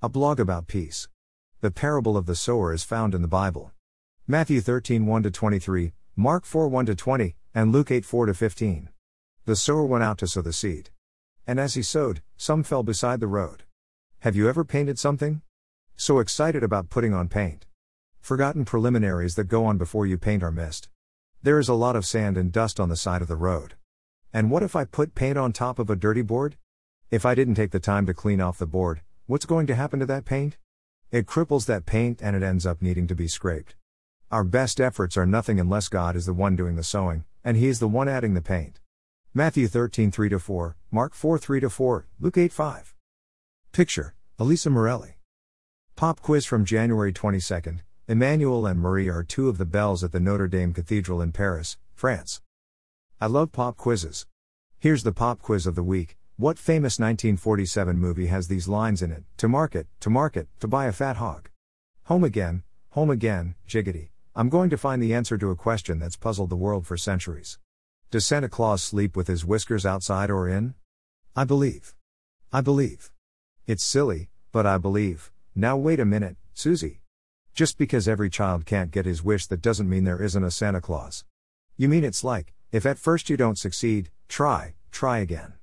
A blog about peace. The parable of the sower is found in the Bible. Matthew 13 1 23, Mark 4 1 20, and Luke 8 4 15. The sower went out to sow the seed. And as he sowed, some fell beside the road. Have you ever painted something? So excited about putting on paint. Forgotten preliminaries that go on before you paint are missed. There is a lot of sand and dust on the side of the road. And what if I put paint on top of a dirty board? If I didn't take the time to clean off the board, what's going to happen to that paint? It cripples that paint and it ends up needing to be scraped. Our best efforts are nothing unless God is the one doing the sowing, and He is the one adding the paint. Matthew 13 3 4, Mark 4 3 4, Luke 8 5. Picture Elisa Morelli. Pop quiz from January 22nd. Emmanuel and Marie are two of the bells at the Notre Dame Cathedral in Paris, France. I love pop quizzes. Here's the pop quiz of the week. What famous 1947 movie has these lines in it? To market, to market, to buy a fat hog. Home again, home again, jiggity. I'm going to find the answer to a question that's puzzled the world for centuries. Does Santa Claus sleep with his whiskers outside or in? I believe. I believe. It's silly, but I believe. Now wait a minute, Susie. Just because every child can't get his wish, that doesn't mean there isn't a Santa Claus. You mean it's like, if at first you don't succeed, try, try again.